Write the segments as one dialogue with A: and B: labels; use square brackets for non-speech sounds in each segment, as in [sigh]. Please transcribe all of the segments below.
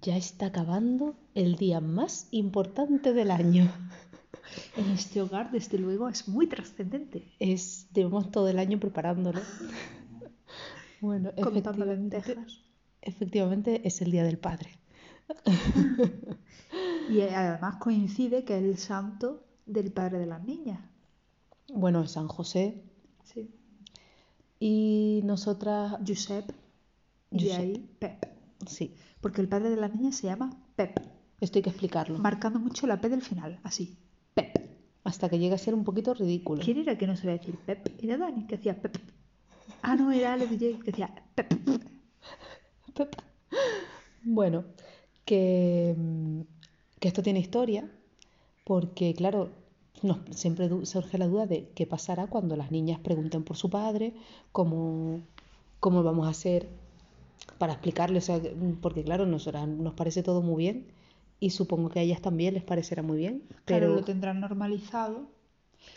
A: Ya está acabando el día más importante del año. [laughs]
B: En este hogar, desde luego, es muy trascendente.
A: Es, llevamos todo el año preparándolo. [laughs] Bueno,
B: Contando
A: efectivamente, efectivamente es el Día del Padre. [laughs]
B: Y eh, además coincide que es el santo del padre de las niñas.
A: Bueno, es San José
B: Sí.
A: y nosotras,
B: Josep.
A: Josep.
B: ahí Pep.
A: Sí,
B: Porque el padre de las niñas se llama Pep.
A: esto hay que explicarlo.
B: Marcando mucho la P del final. Así. Pep.
A: Hasta que llegue a ser un poquito ridículo.
B: ¿Quién era que no sabía decir Pep? Era Dani, que hacía Pep. Ah, no, era Ale DJ, que decía Pep.
A: Pep. Bueno, que, mm, que esto tiene historia, porque claro, nos, siempre surge la duda de qué pasará cuando las niñas pregunten por su padre, cómo, cómo vamos a hacer para explicarle, o sea, porque claro, nosotras nos parece todo muy bien y supongo que a ellas también les parecerá muy bien,
B: Claro,
A: pero
B: lo tendrán normalizado.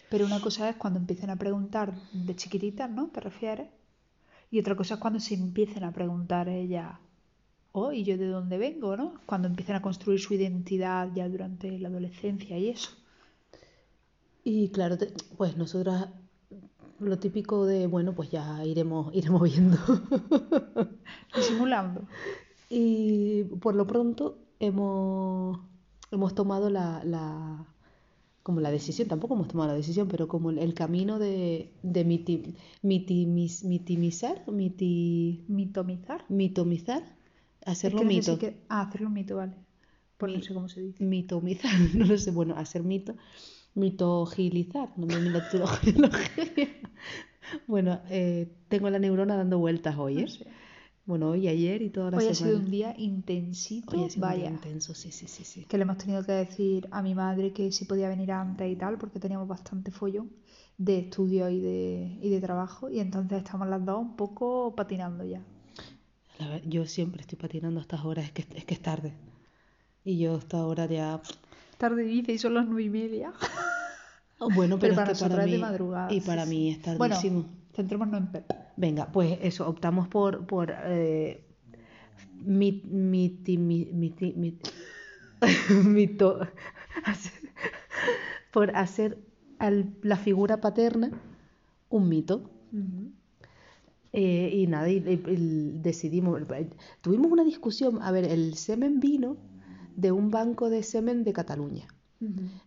B: Pero una cosa es cuando empiecen a preguntar de chiquititas, ¿no? ¿Te refieres? Y otra cosa es cuando se empiecen a preguntar ellas, oh, ¿y yo de dónde vengo, no? Cuando empiecen a construir su identidad ya durante la adolescencia y eso.
A: y claro, te- pues nosotras lo típico de, bueno, pues ya iremos, [laughs] iremos viendo.
B: Disimulando.
A: Y por lo pronto hemos, hemos tomado la, la- como la decisión, tampoco hemos tomado la decisión, pero como el, el camino de, de miti- mitimis- mitimizar, miti-
B: Mitomizar.
A: mitomizar, hacerlo
B: Es que no sé
A: mito,
B: que- Ah, hacerlo mito, vale. Pues no sé cómo se dice.
A: mitomizar, [laughs] no lo sé, bueno, hacer mito, mitogilizar, no me mitología. [laughs] Bueno, eh, tengo la neurona dando vueltas hoy, ¿eh?
B: Sé.
A: Bueno, hoy, ayer y toda la
B: Hoy ha
A: semana.
B: sido un día intensito,
A: Hoy ha sido un día
B: vaya.
A: intenso, sí, sí, sí, sí.
B: que le hemos tenido que decir a mi madre que si podía venir antes y tal, porque teníamos bastante follón de estudio y de, y de trabajo, y entonces estamos las dos un poco patinando ya.
A: La yo siempre estoy patinando a estas horas, es que, es que es tarde. Y yo a esta hora ya...
B: Tarde dice y son las nueve y media. [laughs]
A: Oh, Bueno, pero,
B: Pero para
A: es que para
B: nosotras es de
A: mí...
B: madrugada,
A: Y para mí es
B: Bueno,
A: tardísimo.
B: centrémonos en Pep.
A: Venga, pues eso, optamos por... por eh, mi- miti- mi- miti- mi- mito- [laughs] hacer- [laughs] por hacer al- la figura paterna un mito. Eh, y nada, y, y- y decidimos, tuvimos una discusión, a ver, el semen vino de un banco de semen de Cataluña.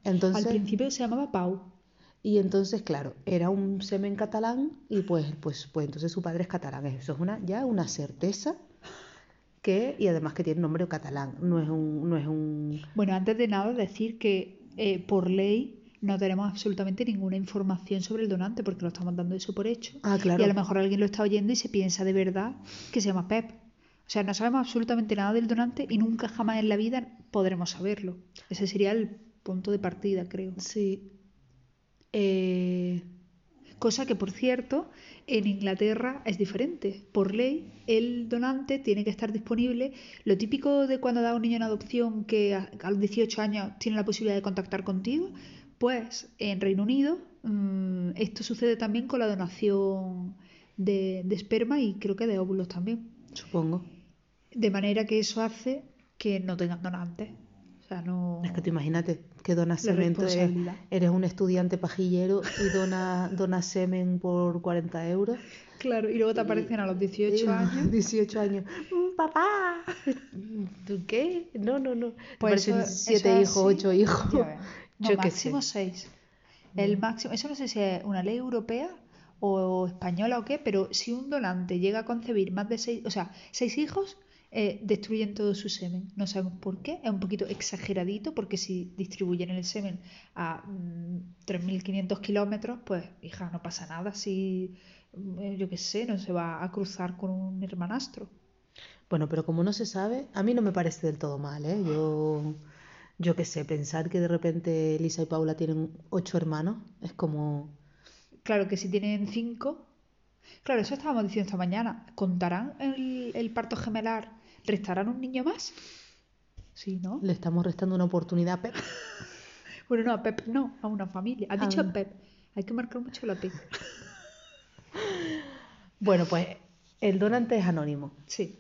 A: Entonces,
B: Al principio se llamaba Pau.
A: y entonces, claro, era un semen catalán y pues, pues, pues entonces su padre es catalán. Eso es una, ya una certeza que, y además que tiene nombre catalán, no es un, no es un,
B: Bueno, antes de nada decir que eh, por ley no tenemos absolutamente ninguna información sobre el donante porque lo estamos dando eso por hecho.
A: Ah, claro.
B: Y a lo mejor alguien lo está oyendo y se piensa de verdad que se llama Pep. O sea, no sabemos absolutamente nada del donante y nunca jamás en la vida podremos saberlo. Ese sería el punto de partida, creo.
A: sí. Eh,
B: Cosa que, por cierto, en Inglaterra es diferente. Por ley, el donante tiene que estar disponible. Lo típico de cuando da un niño en adopción que a, a los 18 años tiene la posibilidad de contactar contigo, pues en Reino Unido mm, esto sucede también con la donación de, de esperma y creo que de óvulos también.
A: supongo.
B: De manera que eso hace que no tengan donantes. Sea, no...
A: Es que tú imagínate que donas semen, entonces eres un estudiante pajillero y donas dona semen por 40 euros.
B: Claro, y luego te aparecen a los 18 años. [laughs]
A: 18 años. Mm, Papá, ¿tú qué? No, no, no.
B: Pues eso- eso
A: hijos,
B: así,
A: ocho hijos.
B: ya ves. [laughs] No,
A: Yo qué
B: máximo
A: sé.
B: seis. El máximo, eso no sé si es una ley europea o española o qué, pero si un donante llega a concebir más de seis, o sea, seis hijos, eh, destruyen todo su semen. No sabemos por qué, es un poquito exageradito, porque si distribuyen el semen a mm, 3.500 kilómetros, pues, hija, no pasa nada si, mm, yo qué sé, no se va a cruzar con un hermanastro.
A: Bueno, pero como no se sabe, a mí no me parece del todo mal, ¿eh? Yo, yo qué sé, pensar que de repente Lisa y Paula tienen ocho hermanos es como...
B: Claro que si tienen cinco. Claro, eso estábamos diciendo esta mañana. ¿Contarán el, el parto gemelar? ¿Restarán un niño más? Sí, ¿no?
A: Le estamos restando una oportunidad a Pep. [laughs]
B: Bueno, no, a Pep no, a una familia. Has
A: A
B: dicho
A: una.
B: a Pep. Hay que marcar mucho la P. [laughs]
A: Bueno, pues el donante es anónimo.
B: Sí.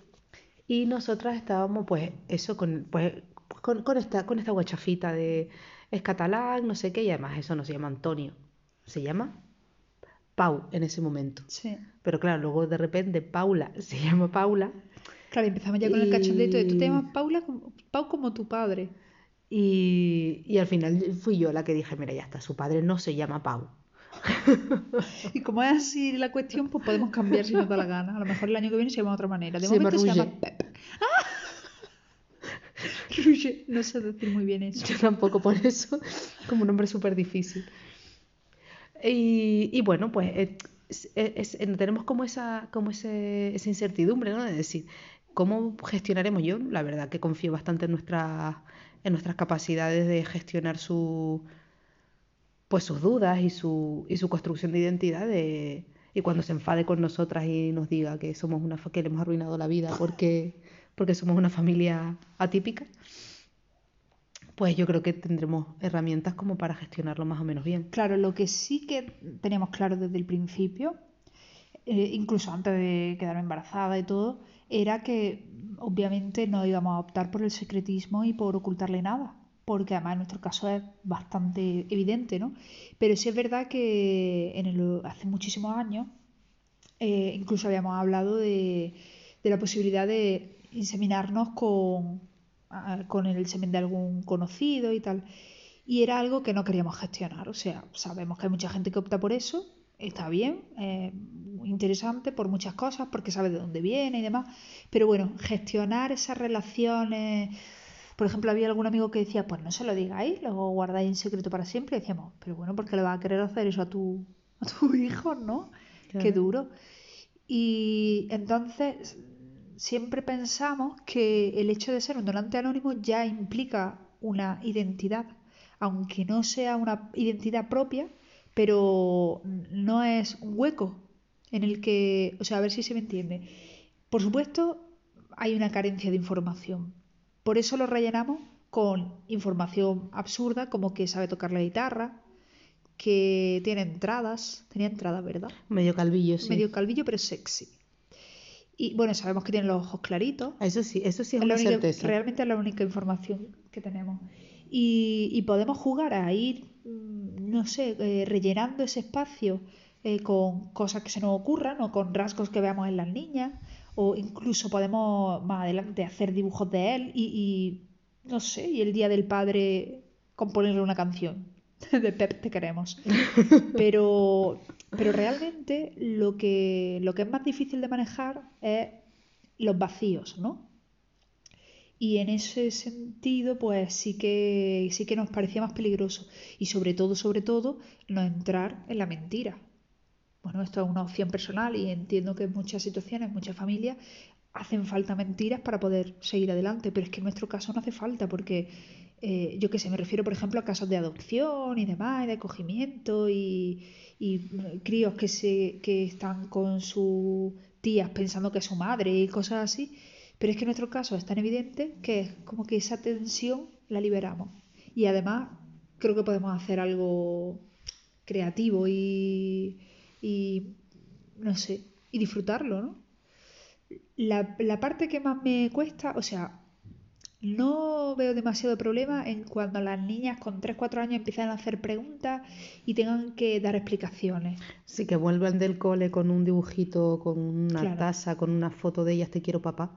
A: Y nosotras estábamos, pues, eso, con, pues, con, con esta, con esta guachafita de es catalán, no sé qué, y además eso no se llama Antonio, se llama Pau en ese momento.
B: Sí.
A: Pero claro, luego de repente Paula [laughs] se llama Paula
B: Claro, empezamos ya con el cachondeo de tú te llamas Paula, como- Pau como tu padre.
A: y, y al final fui yo la que dije, mira, ya está, su padre no se llama Pau. [laughs]
B: Y como es así la cuestión, pues podemos cambiar si nos da la gana. A lo mejor el año que viene se llama de otra manera. De
A: Se llama
B: momento se llama. Pep. ¡Ah! [laughs] Roger, no sé decir muy bien eso.
A: Yo tampoco por eso, como un nombre súper difícil. Y, y bueno, pues eh, es- es- es- tenemos como esa, como ese, esa incertidumbre, ¿no? De decir, ¿cómo gestionaremos? Yo, la verdad, que confío bastante en nuestras, en nuestras capacidades de gestionar su, pues sus dudas y su, y su construcción de identidad. de- y cuando se enfade con nosotras y nos diga que somos una que le hemos arruinado la vida porque, porque somos una familia atípica pues yo creo que tendremos herramientas como para gestionarlo más o menos bien.
B: Claro, lo que sí que teníamos claro desde el principio, eh, incluso antes de quedarme embarazada y todo, era que obviamente no íbamos a optar por el secretismo y por ocultarle nada, porque además en nuestro caso es bastante evidente, ¿no? Pero sí es verdad que en el- hace muchísimos años eh, incluso habíamos hablado de, la posibilidad de inseminarnos con, con el semen de algún conocido y tal. Y era algo que no queríamos gestionar. O sea, sabemos que hay mucha gente que opta por eso, está bien, eh, interesante por muchas cosas, porque sabe de dónde viene y demás. Pero bueno, gestionar esas relaciones. Por ejemplo, había algún amigo que decía, pues no se lo digáis, lo guardáis en secreto para siempre. Y decíamos, pero bueno, porque le vas a querer hacer eso a tu, a tu [laughs] hijo, ¿no? Qué duro. Y entonces siempre pensamos que el hecho de ser un donante anónimo ya implica una identidad, aunque no sea una identidad propia, pero no es un hueco en el que, o sea, a ver si se me entiende. Por supuesto, hay una carencia de información. Por eso lo rellenamos con información absurda, como que sabe tocar la guitarra, que tiene entradas, tenía entradas, ¿verdad?
A: Medio calvillo, sí.
B: medio calvillo, pero sexy. Y bueno, sabemos que tiene los ojos claritos.
A: Eso sí, eso sí es
B: Es la
A: una
B: única-
A: certeza.
B: realmente es la única información que tenemos. Y, y podemos jugar a ir, mm, no sé, eh, rellenando ese espacio eh, con cosas que se nos ocurran o con rasgos que veamos en las niñas. O incluso podemos más adelante hacer dibujos de él y, y, no sé, y el día del padre componerle una canción [laughs] de Pep te queremos. [laughs] Pero, pero realmente lo que, lo que es más difícil de manejar es los vacíos, ¿no? Y en ese sentido, pues sí que, sí que nos parecía más peligroso. Y sobre todo, sobre todo, no entrar en la mentira. Bueno, esto es una opción personal y entiendo que en muchas situaciones, muchas familias, hacen falta mentiras para poder seguir adelante, pero es que en nuestro caso no hace falta porque, eh, yo qué sé, me refiero, por ejemplo, a casos de adopción y demás, de acogimiento y, y mm, críos que, se, que están con sus tías pensando que es su madre y cosas así. Pero es que en nuestro caso es tan evidente que es como que esa tensión la liberamos. Y además creo que podemos hacer algo creativo y, y no sé, y disfrutarlo, ¿no? La, la parte que más me cuesta, o sea, no veo demasiado problema en cuando las niñas con 3-4 años empiezan a hacer preguntas y tengan que dar explicaciones.
A: Sí, que vuelvan del cole con un dibujito, con una
B: Claro.
A: taza, con una foto de ellas, te quiero papá.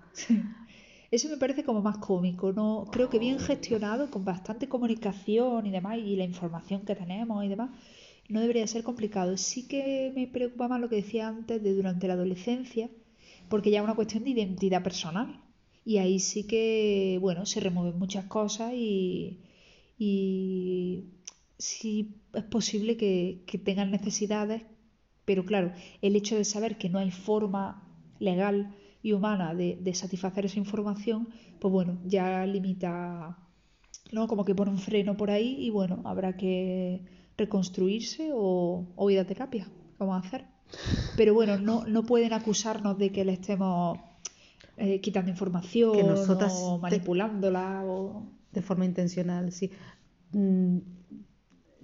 B: Eso me parece como más cómico, ¿no? Creo que bien gestionado, con bastante comunicación y demás, y la información que tenemos y demás, no debería ser complicado. Sí que me preocupa más lo que decía antes de durante la adolescencia, porque ya es una cuestión de identidad personal. Y ahí sí que, bueno, se remueven muchas cosas y, y sí es posible que, que tengan necesidades, pero claro, el hecho de saber que no hay forma legal y humana de, de satisfacer esa información, pues bueno, ya limita, ¿no? Como que pone un freno por ahí y bueno, habrá que reconstruirse o, o ir a terapia, a hacer. Pero bueno, no, no pueden acusarnos de que le estemos eh, quitando información
A: Que nosotras
B: o
A: te-
B: manipulándola o...
A: De forma intencional, sí. Mm,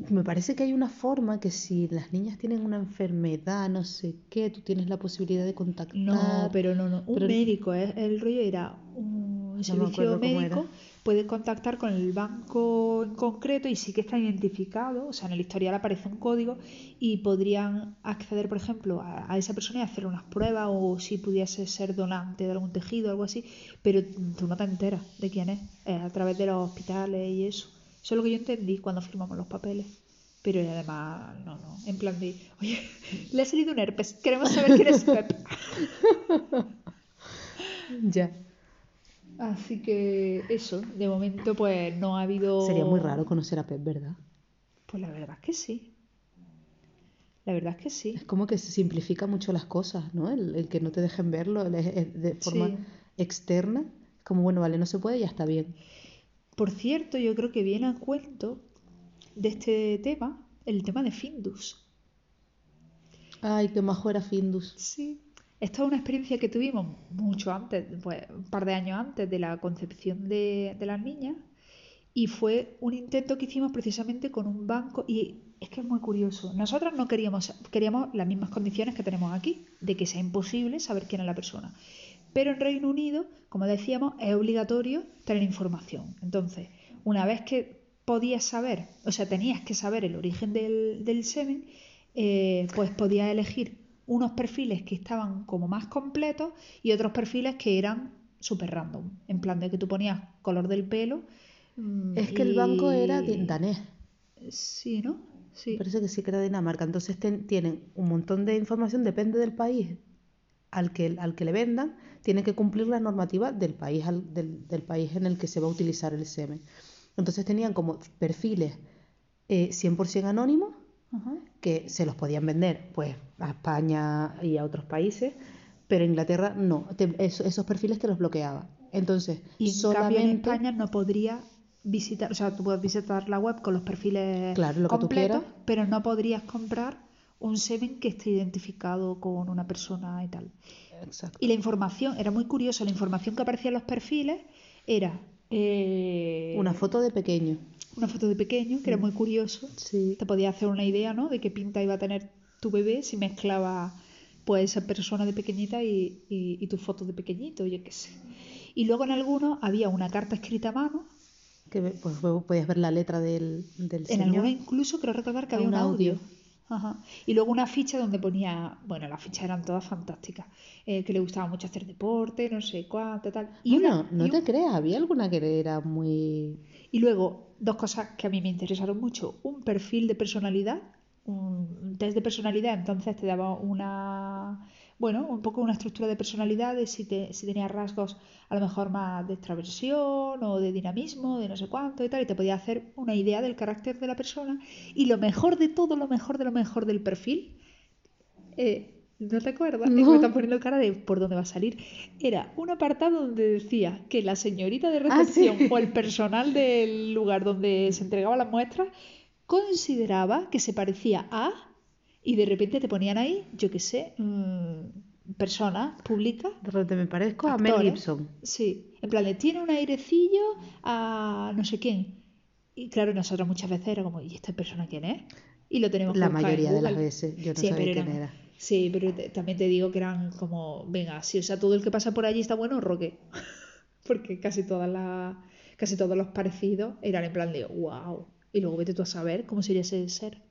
A: me parece que hay una forma que si las niñas tienen una enfermedad, no sé qué, tú tienes la posibilidad de contactar.
B: No, pero no, no. Un
A: Pero-
B: médico, ¿eh? el rollo era un
A: me
B: servicio médico,
A: era.
B: Puede contactar con el banco en concreto y sí que está identificado, o sea, en el historial aparece un código y podrían acceder, por ejemplo, a, esa persona y hacer unas pruebas o si pudiese ser donante de algún tejido o algo así, pero tú no te enteras de quién es, eh, a través de los hospitales y eso. Eso es lo que yo entendí cuando firmamos los papeles. Pero además, no, no, en plan de, oye, [laughs] le ha salido un herpes, queremos saber quién es Pep. [laughs]
A: Ya.
B: Así que eso, de momento pues no ha habido...
A: Sería muy raro conocer a Pep, ¿verdad?
B: Pues la verdad es que sí. La verdad es que sí.
A: Es como que se simplifica mucho las cosas, ¿no? El, el que no te dejen verlo el- el- de forma
B: Sí.
A: externa. Como, bueno, vale, no se puede, ya está bien.
B: Por cierto, yo creo que viene a cuento de este tema el tema de Findus.
A: Ay, qué majo era Findus.
B: Sí. Esta es una experiencia que tuvimos mucho antes, pues un par de años antes de la concepción de, de las niñas. Y fue un intento que hicimos precisamente con un banco. Y es que es muy curioso. Nosotros no queríamos, queríamos las mismas condiciones que tenemos aquí, de que sea imposible saber quién es la persona. Pero en Reino Unido, como decíamos, es obligatorio tener información. Entonces, una vez que podías saber, o sea, tenías que saber el origen del, del semen, eh, pues podías elegir unos perfiles que estaban como más completos y otros perfiles que eran súper random. En plan de que tú ponías color del pelo. mm,
A: Es que el banco era danés.
B: Sí, ¿no? Sí.
A: Parece que sí que era Dinamarca. Entonces ten- tienen un montón de información, depende del país al que, al que le vendan, tiene que cumplir la normativa del país, al- del, del país en el que se va a utilizar el semen. Entonces tenían como perfiles eh, 100% anónimos
B: Ajá.
A: que se los podían vender pues a España y a otros países, pero Inglaterra no, te- eso- esos perfiles te los bloqueaba. Entonces,
B: Y en cambio en
A: solamente
B: España no podría visitar, o sea, tú puedes visitar la web con los perfiles
A: Claro, lo que tú
B: completos, pero no podrías comprar un semen que esté identificado con una persona y tal.
A: Exacto.
B: Y la información, era muy curioso, la información que aparecía en los perfiles era eh,
A: una foto de pequeño.
B: Una foto de pequeño, que era muy curioso.
A: Sí.
B: Te podía hacer una idea, ¿no? De qué pinta iba a tener tu bebé si mezclaba pues esa persona de pequeñita y, y- y tu foto de pequeñito, yo qué sé. Y luego en algunos había una carta escrita a mano,
A: Que pues luego podías ver la letra del, del
B: en algunos incluso creo recordar que había un
A: un
B: audio.
A: audio.
B: Ajá. Y luego una ficha donde ponía, bueno, las fichas eran todas fantásticas, eh, que le gustaba mucho hacer deporte, no sé cuánto, tal. Y,
A: Bueno,
B: una-
A: no
B: y
A: te
B: un-
A: creas, había alguna que era muy...
B: Y luego, dos cosas que a mí me interesaron mucho. Un perfil de personalidad, un test de personalidad, entonces te daba una, bueno, un poco una estructura de personalidad de si, te, si tenías rasgos a lo mejor más de extraversión o de dinamismo, de no sé cuánto y tal, y te podía hacer una idea del carácter de la persona. Y lo mejor de todo, lo mejor de lo mejor del perfil, eh, ¿no te acuerdas?
A: No.
B: me están poniendo cara de por dónde va a salir. Era un apartado donde decía que la señorita de
A: Ah, sí.
B: recepción o el personal del lugar donde se entregaban las muestras consideraba que se parecía a y de repente te ponían ahí, yo qué sé, mm, persona pública.
A: De repente me parezco a Mel. Gibson.
B: Sí, en plan, le tiene un airecillo a no sé quién. Y claro, nosotros muchas veces era como, ¿y esta persona quién es? Y lo tenemos
A: La mayoría de las veces yo no
B: Sí,
A: sabía quién era.
B: Sí, pero te- también te digo que eran como, venga, sí, o sea, todo el que pasa por allí está bueno, roque. [laughs] Porque casi todas las, casi todos los parecidos eran en plan de, wow. Y luego vete tú a saber cómo sería ese ser.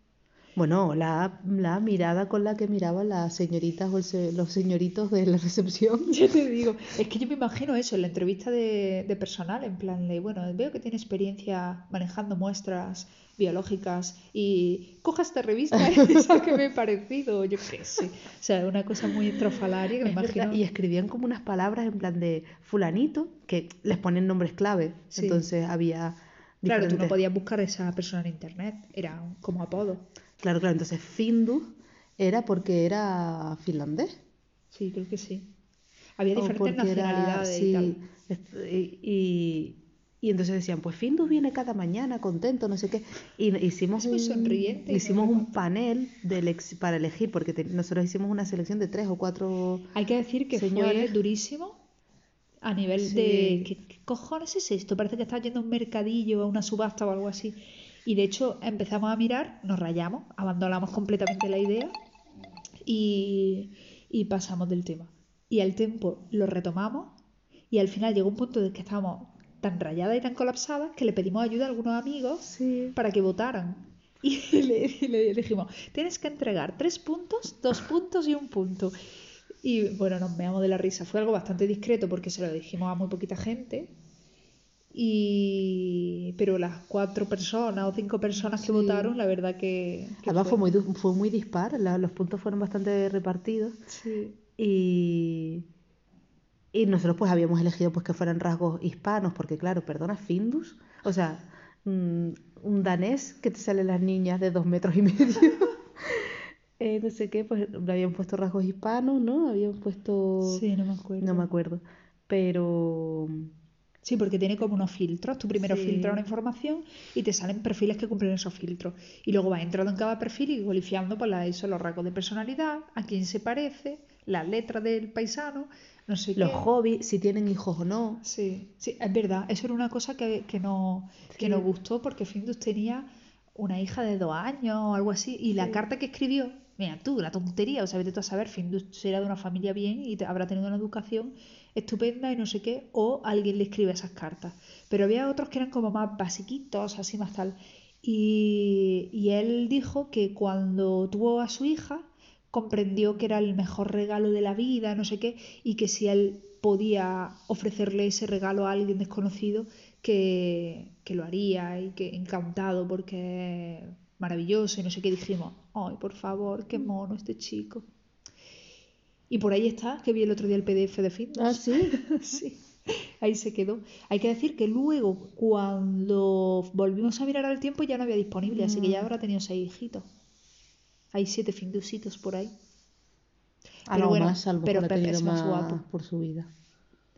A: Bueno, la, la mirada con la que miraban las señoritas o el los señoritos de la recepción. [laughs]
B: Ya te digo, es que yo me imagino eso en la entrevista de, de personal, en plan de, bueno, veo que tiene experiencia manejando muestras biológicas y coja esta revista y es algo que me he parecido, yo qué sé. O sea, una cosa muy estrofalaria que me
A: Es verdad,
B: imagino.
A: Y escribían como unas palabras en plan de fulanito, que les ponen nombres clave.
B: Sí.
A: Entonces había
B: Claro, tú no podías buscar a esa persona en internet, era como apodo.
A: Claro, claro. Entonces Findus era porque era finlandés.
B: Sí, creo que sí. Había diferentes
A: era-
B: nacionalidades y
A: sí,
B: tal.
A: est- y, y- y entonces decían, pues Findus viene cada mañana contento, no sé qué. Y hicimos
B: Es muy
A: un,
B: sonriente, ¿no?
A: hicimos un panel de elex- para elegir, porque te- nosotros hicimos una selección de tres o cuatro.
B: Hay que decir que fue
A: Señores.
B: durísimo a nivel
A: Sí.
B: de ¿qué, qué cojones es esto? Parece que estás yendo a un mercadillo, a una subasta o algo así. Y de hecho empezamos a mirar, nos rayamos, abandonamos completamente la idea y, y pasamos del tema. Y al tiempo lo retomamos y al final llegó un punto en que estábamos tan rayadas y tan colapsadas que le pedimos ayuda a algunos amigos
A: Sí.
B: para que votaran. [laughs] Y le, le dijimos, tienes que entregar tres puntos, dos puntos y un punto. Y bueno, nos meamos de la risa. Fue algo bastante discreto porque se lo dijimos a muy poquita gente. Y... Pero las cuatro personas o cinco personas que
A: Sí.
B: votaron, la verdad que... que
A: Además fue muy, fue muy dispar, la- los puntos fueron bastante repartidos
B: Sí.
A: y, y nosotros pues habíamos elegido pues que fueran rasgos hispanos, porque claro, perdona, Findus, o sea, mm, un danés que te salen las niñas de dos metros y medio, [laughs] Eh, no sé qué, pues le habían puesto rasgos hispanos, ¿no? Habían puesto...
B: Sí, no me acuerdo.
A: No me acuerdo, pero...
B: Sí, porque tiene como unos filtros. Tú primero
A: Sí.
B: filtras una información y te salen perfiles que cumplen esos filtros. Y luego vas entrando en cada perfil y cualificando por la, eso, los rasgos de personalidad, a quién se parece, las letras del paisano, no sé
A: Los
B: qué.
A: hobbies, si tienen hijos o no.
B: Sí, sí, es verdad. Eso era una cosa que, que, no, que nos gustó porque Findus tenía una hija de dos años o algo así. Y la
A: Sí.
B: carta que escribió, mira tú, la tontería, o sea, vete tú a saber, Findus será de una familia bien y te- habrá tenido una educación estupenda y no sé qué, o alguien le escribe esas cartas. Pero había otros que eran como más basiquitos, así más tal. Y, y él dijo que cuando tuvo a su hija, comprendió que era el mejor regalo de la vida, no sé qué, y que si él podía ofrecerle ese regalo a alguien desconocido, que, que lo haría y que encantado porque maravilloso y no sé qué dijimos, ay, por favor, qué mono este chico. Y por ahí está, que vi el otro día el PDF de Findus.
A: Ah, sí. [laughs]
B: Sí, ahí se quedó. Hay que decir que luego, cuando volvimos a mirar al tiempo, ya no había disponible, así que ya
A: Mm.
B: habrá tenido seis hijitos. Hay siete findusitos por ahí.
A: A
B: Pero
A: lo
B: bueno,
A: más, a lo
B: pero
A: mejor ha tenido
B: más guapo.
A: por su vida.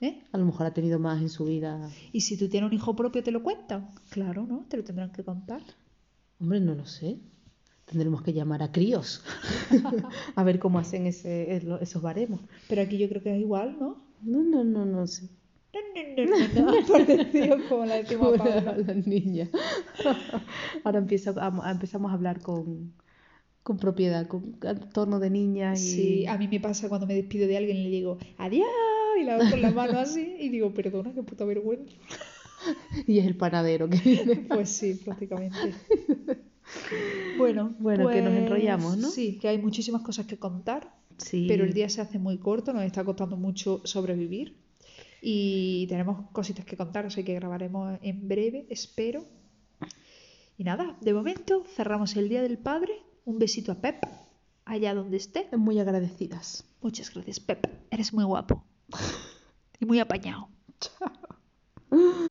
B: ¿eh?
A: A lo mejor ha tenido más en su vida.
B: Y si tú tienes un hijo propio, ¿te lo cuentan? Claro, ¿no? Te lo tendrán que contar.
A: Hombre, no lo sé. Tendremos que llamar a críos. [laughs] a ver cómo hacen ese, esos baremos.
B: Pero aquí yo creo que es igual, ¿no?
A: No, no, no, no sé.
B: No, no, no. Parecido como la [laughs] decimos a
A: las niñas. [laughs] Ahora empieza a- a- empezamos a hablar con, con propiedad, con tono de niña y...
B: Sí, a mí me pasa cuando me despido de alguien y le digo adiós y la hago con la mano así y digo, perdona, qué puta vergüenza. [laughs]
A: y es el panadero que viene.
B: Pues sí, prácticamente. [laughs] Bueno,
A: Bueno, que nos enrollamos, ¿no?
B: Sí, que hay muchísimas cosas que contar,
A: Sí.
B: pero el día se hace muy corto, nos está costando mucho sobrevivir y tenemos cositas que contar, así que grabaremos en breve, espero. Y nada, de momento cerramos el Día del Padre. Un besito a Pep, allá donde esté.
A: Muy agradecidas.
B: Muchas gracias, Pep. Eres muy guapo. [laughs] Y muy apañado.
A: Chao.